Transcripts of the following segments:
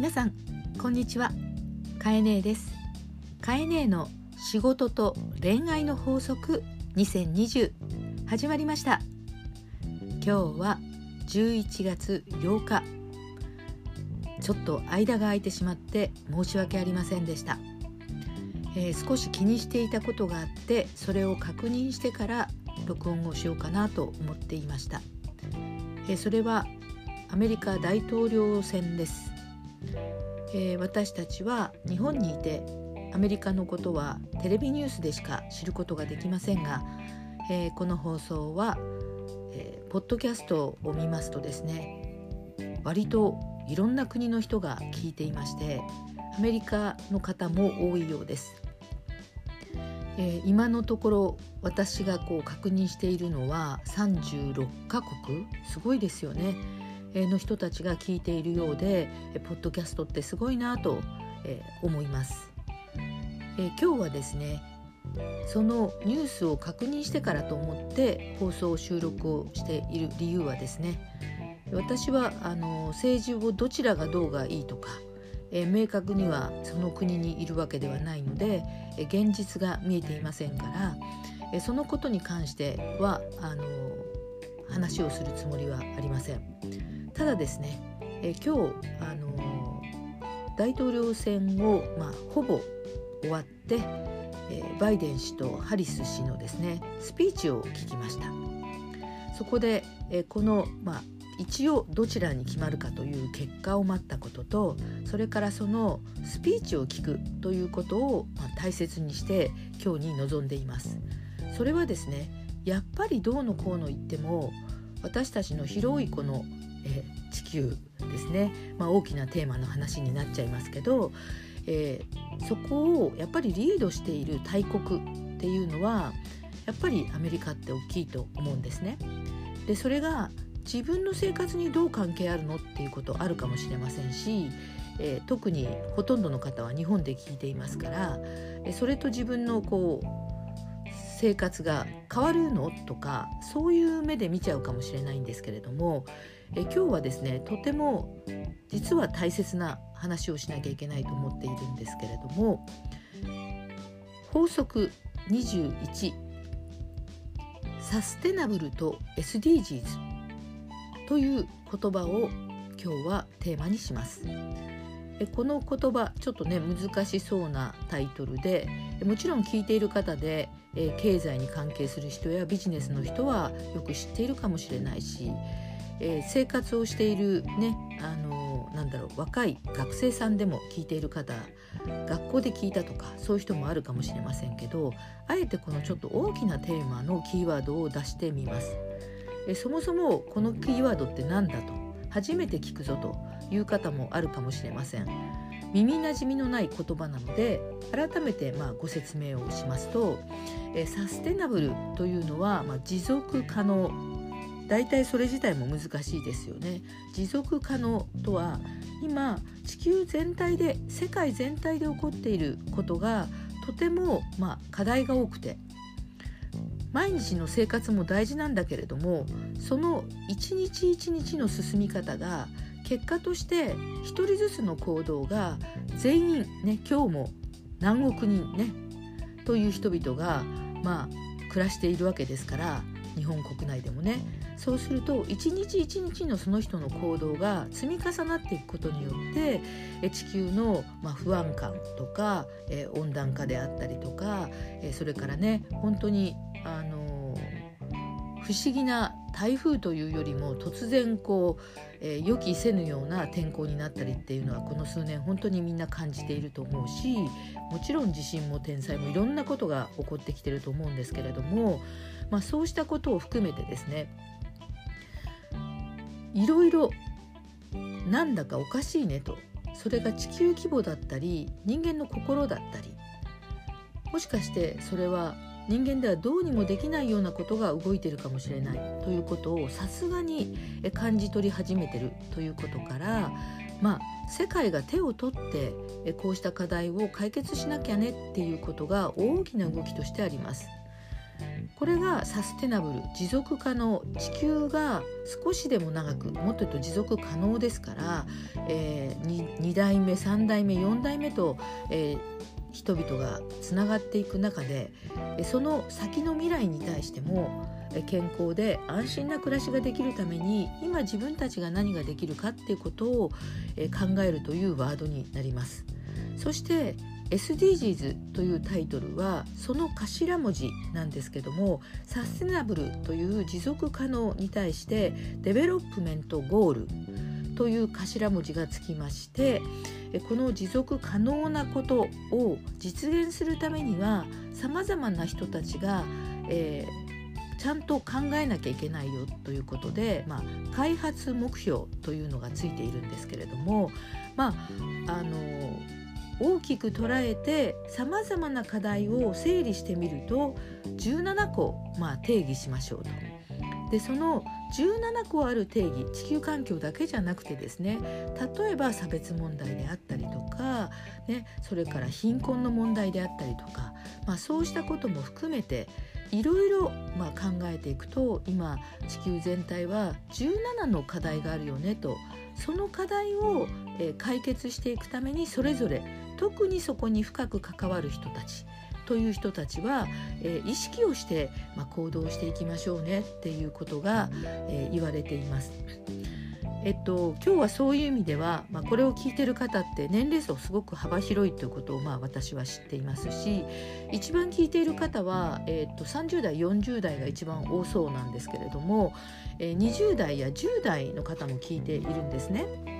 皆さんこんにちは。かえねえです。かえねえの仕事と恋愛の法則2020始まりました。今日は11月8日。ちょっと間が空いてしまって申し訳ありませんでした、えー、少し気にしていたことがあってそれを確認してから録音をしようかなと思っていました、えー、それはアメリカ大統領選です。えー、私たちは日本にいてアメリカのことはテレビニュースでしか知ることができませんが、えー、この放送は、えー、ポッドキャストを見ますとですね割といろんな国の人が聞いていましてアメリカの方も多いようです。えー、今のところ私がこう確認しているのは36カ国すごいですよね。の人たちが聞いているようでポッドキャストってすごいなと思います。今日はですねそのニュースを確認してからと思って放送収録をしている理由はですね私はあの政治をどちらがどうがいいとか、え明確にはその国にいるわけではないので、え現実が見えていませんから、えそのことに関してはあの話をするつもりはありません。ただですね、え今日、あの大統領選を、まあ、ほぼ終わって、えバイデン氏とハリス氏のですねスピーチを聞きました。そこで、えこの、まあ、一応どちらに決まるかという結果を待ったこととそれからそのスピーチを聞くということを、まあ、大切にして今日に臨んでいます。それはですねやっぱりどうのこうの言っても私たちの広いこのえー、地球ですね、まあ、大きなテーマの話になっちゃいますけど、えー、そこをやっぱりリードしている大国っていうのはやっぱりアメリカって大きいと思うんですね。でそれが自分の生活にどう関係あるのっていうことあるかもしれませんし、えー、特にほとんどの方は日本で聞いていますからそれと自分のこう生活が変わるのとかそういう目で見ちゃうかもしれないんですけれどもえ今日はですねとても実は大切な話をしなきゃいけないと思っているんですけれども法則21サステナブルと SDGs という言葉を今日はテーマにしますえ。この言葉ちょっとね難しそうなタイトルでもちろん聞いている方でえ経済に関係する人やビジネスの人はよく知っているかもしれないしえー、生活をしているねあのなんだろう若い学生さんでも聞いている方学校で聞いたとかそういう人もあるかもしれませんけどあえてこのちょっと大きなテーマのキーワードを出してみます。えそもそもこのキーワードって何だと初めて聞くぞという方もあるかもしれません。耳なじみのない言葉なので改めてまあご説明をしますとえサステナブルというのはまあ持続可能大体それ自体も難しいですよね。持続可能とは今地球全体で世界全体で起こっていることがとても、まあ、課題が多くて毎日の生活も大事なんだけれどもその一日一日の進み方が結果として1人ずつの行動が全員ね今日も何億人ねという人々がまあ暮らしているわけですから日本国内でもねそうすると一日一日のその人の行動が積み重なっていくことによって地球の不安感とか、温暖化であったりとか、それからね本当にあの不思議な台風というよりも突然こう、えー、予期せぬような天候になったりっていうのはこの数年本当にみんな感じていると思うしもちろん地震も天災もいろんなことが起こってきてると思うんですけれども、まあ、そうしたことを含めてですねいろいろなんだかおかしいねと。それが地球規模だったり人間の心だったり。もしかしてそれは人間ではどうにもできないようなことが動いてるかもしれない。ということをさすがに感じ取り始めてる。ということからまあ世界が手を取ってこうした課題を解決しなきゃねっていうことが大きな動きとしてあります。これがサステナブル持続可能地球が少しでも長くもっと言うと持続可能ですから、えー、2, 2代目3代目4代目と、えー、人々がつながっていく中でその先の未来に対しても健康で安心な暮らしができるために今自分たちが何ができるかっていうことを考えるというワードになります。そして SDGs というタイトルはその頭文字なんですけどもサステナブルという持続可能に対して Development Goal という頭文字がつきましてこの持続可能なことを実現するためにはさまざまな人たちが、えー、ちゃんと考えなきゃいけないよということで、まあ、開発目標というのがついているんですけれどもまああの大きく捉えてさまざまな課題を整理してみると17個、まあ、定義しましょうと。でその17個ある定義地球環境だけじゃなくてですね例えば差別問題であったりとか、ね、それから貧困の問題であったりとか、まあ、そうしたことも含めていろいろま考えていくと今地球全体は17の課題があるよねとその課題を、え解決していくためにそれぞれ特にそこに深く関わる人たちという人たちは、えー、意識をして、まあ、行動していきましょうねっていうことが、えー、言われています。えっと、今日はそういう意味では、まあ、これを聞いてる方って年齢層すごく幅広いということを、まあ、私は知っていますし一番聞いている方は、えっと、30代40代が一番多そうなんですけれども、えー、20代や10代の方も聞いているんですね。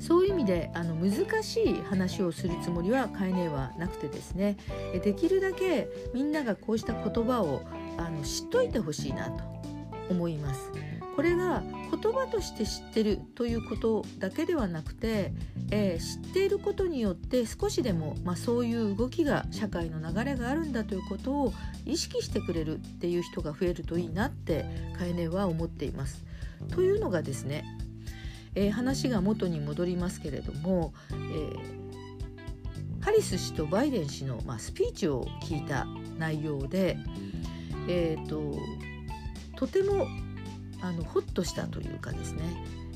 そういう意味であの難しい話をするつもりはカエネはなくてですねできるだけみんながこうした言葉をあの知っといてほしいなと思います。これが言葉として知ってるということだけではなくて、えー、知っていることによって少しでも、まあ、そういう動きが社会の流れがあるんだということを意識してくれるっていう人が増えるといいなってカエネは思っています。というのがですねえー、話が元に戻りますけれども、えー、ハリス氏とバイデン氏の、まあ、スピーチを聞いた内容で、えーと、とてもあのホッとしたというかですね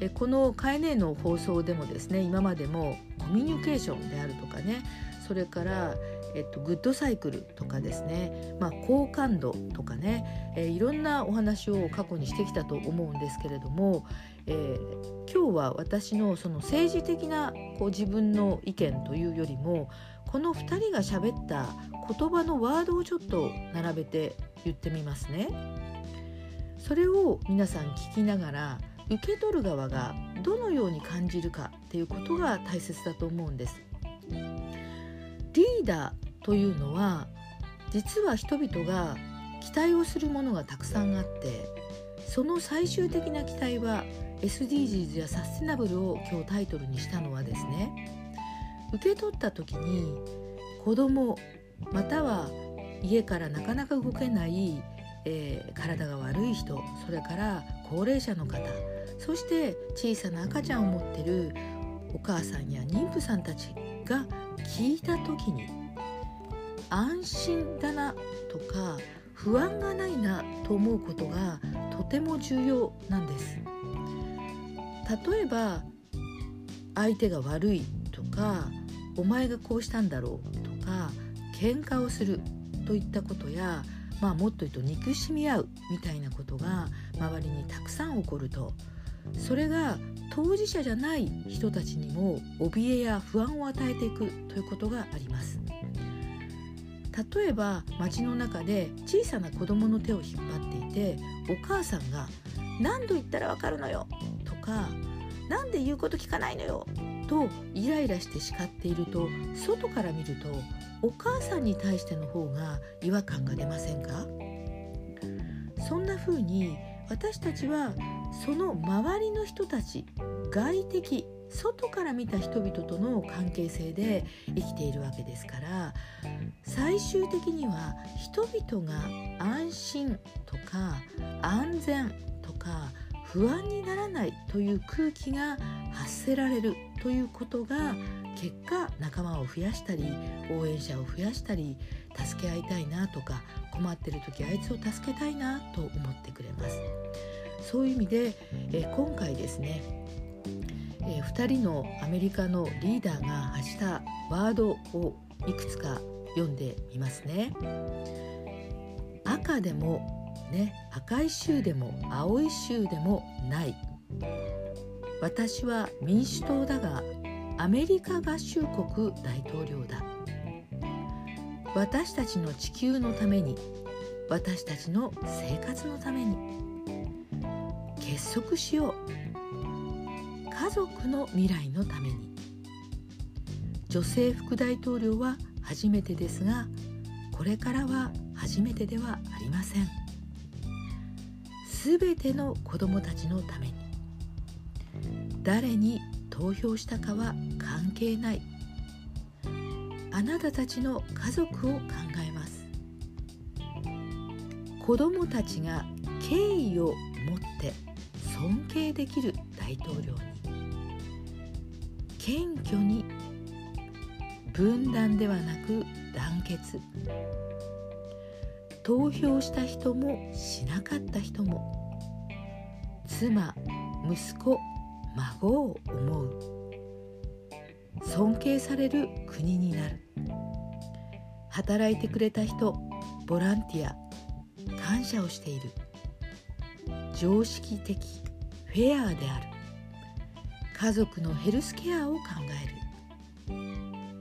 えこのカエネの放送でもですね今までもコミュニケーションであるとかねそれからえっと、グッドサイクルとかですね、まあ、好感度とかね、えー、いろんなお話を過去にしてきたと思うんですけれども、えー、今日は私のその政治的なこう自分の意見というよりもこの2人が喋った言葉のワードをちょっと並べて言ってみますね。それを皆さん聞きながら受け取る側がどのように感じるかっていうことが大切だと思うんです。リーダーというのは実は人々が期待をするものがたくさんあってその最終的な期待は SDGs やサステナブルを今日タイトルにしたのはですね受け取った時に子供または家からなかなか動けない、えー、体が悪い人それから高齢者の方そして小さな赤ちゃんを持ってるお母さんや妊婦さんたちが聞いた時に安心だなとか不安がないなと思うことがとても重要なんです。例えば相手が悪いとかお前がこうしたんだろうとか喧嘩をするといったことやまあもっと言うと憎しみ合うみたいなことが周りにたくさん起こるとそれが当事者じゃない人たちにも怯えや不安を与えていくということがあります。例えば街の中で小さな子供の手を引っ張っていてお母さんが「何度言ったらわかるのよ」とか「何で言うこと聞かないのよ」とイライラして叱っていると外から見るとお母さんに対しての方が違和感が出ませんか？そんな風に私たちはその周りの人たち外的外から見た人々との関係性で生きているわけですから最終的には人々が安心とか安全とか不安にならないという空気が発せられるということが結果仲間を増やしたり応援者を増やしたり助け合いたいなとか困ってる時あいつを助けたいなと思ってくれます。そういう意味で、えー、今回ですね、えー、2人のアメリカのリーダーが発したワードをいくつか読んでみますね。赤でもね赤い州でも青い州でもない。私は民主党だがアメリカ合衆国大統領だ。私たちの地球のために私たちの生活のために。結束しよう。家族の未来のために。女性副大統領は初めてですがこれからは初めてではありません。すべての子どもたちのために。誰に投票したかは関係ない。あなたたちの家族を考えます。子どもたちが敬意を持って尊敬できる大統領に。謙虚に分断ではなく団結。投票した人もしなかった人も。妻息子孫を思う。尊敬される国になる。働いてくれた人ボランティア感謝をしている。常識的。フェアである。家族のヘルスケアを考える。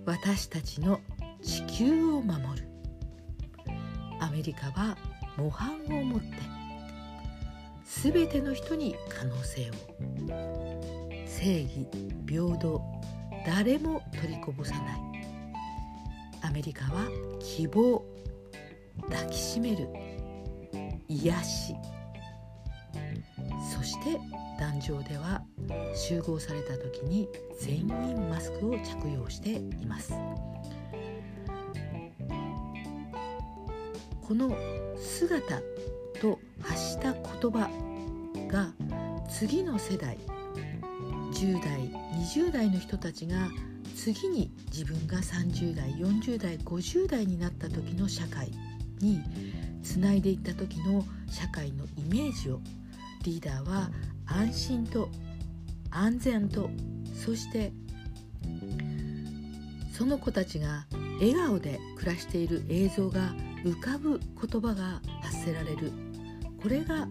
私たちの地球を守る。アメリカは模範を持って。全ての人に可能性を。正義平等誰も取りこぼさない。アメリカは希望抱きしめる。癒し。して壇上では集合された時に全員マスクを着用しています。この姿と発した言葉が次の世代10代20代の人たちが次に自分が30代40代50代になった時の社会につないでいった時の社会のイメージをリーダーは安心と安全とそしてその子たちが笑顔で暮らしている映像が浮かぶ言葉が発せられる。これが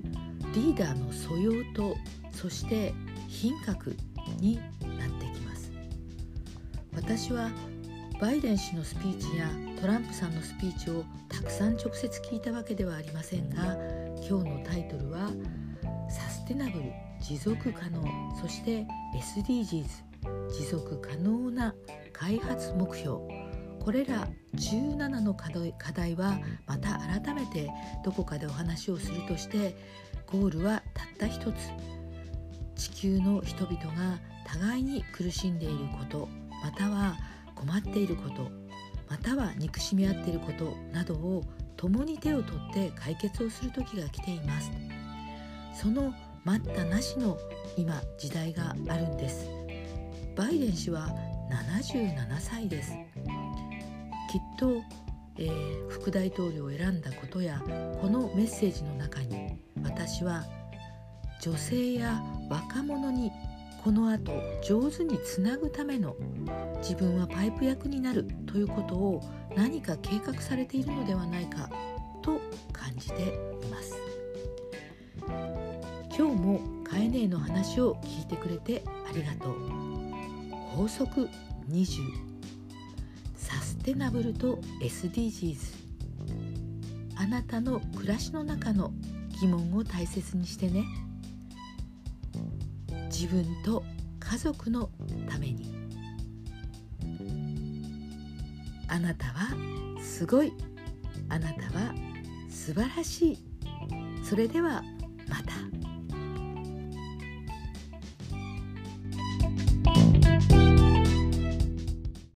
リーダーの素養とそして品格になってきます。私はバイデン氏のスピーチやトランプさんのスピーチをたくさん直接聞いたわけではありませんが今日のタイトルは「サステナブル持続可能そして SDGs 持続可能な開発目標。これら17の課題はまた改めてどこかでお話をするとしてゴールはたった一つ。地球の人々が互いに苦しんでいることまたは困っていることまたは憎しみ合っていることなどを共に手を取って解決をする時が来ています。その待ったなしの今時代があるんです。バイデン氏は77歳です。きっと、えー、副大統領を選んだことやこのメッセージの中に私は女性や若者にこの後上手につなぐための自分はパイプ役になるということを何か計画されているのではないかと感じてもカエネの話を聞いてくれてありがとう。法則20サステナブルと SDGs あなたの暮らしの中の疑問を大切にしてね。自分と家族のために。あなたはすごい。あなたは素晴らしい。それではまた。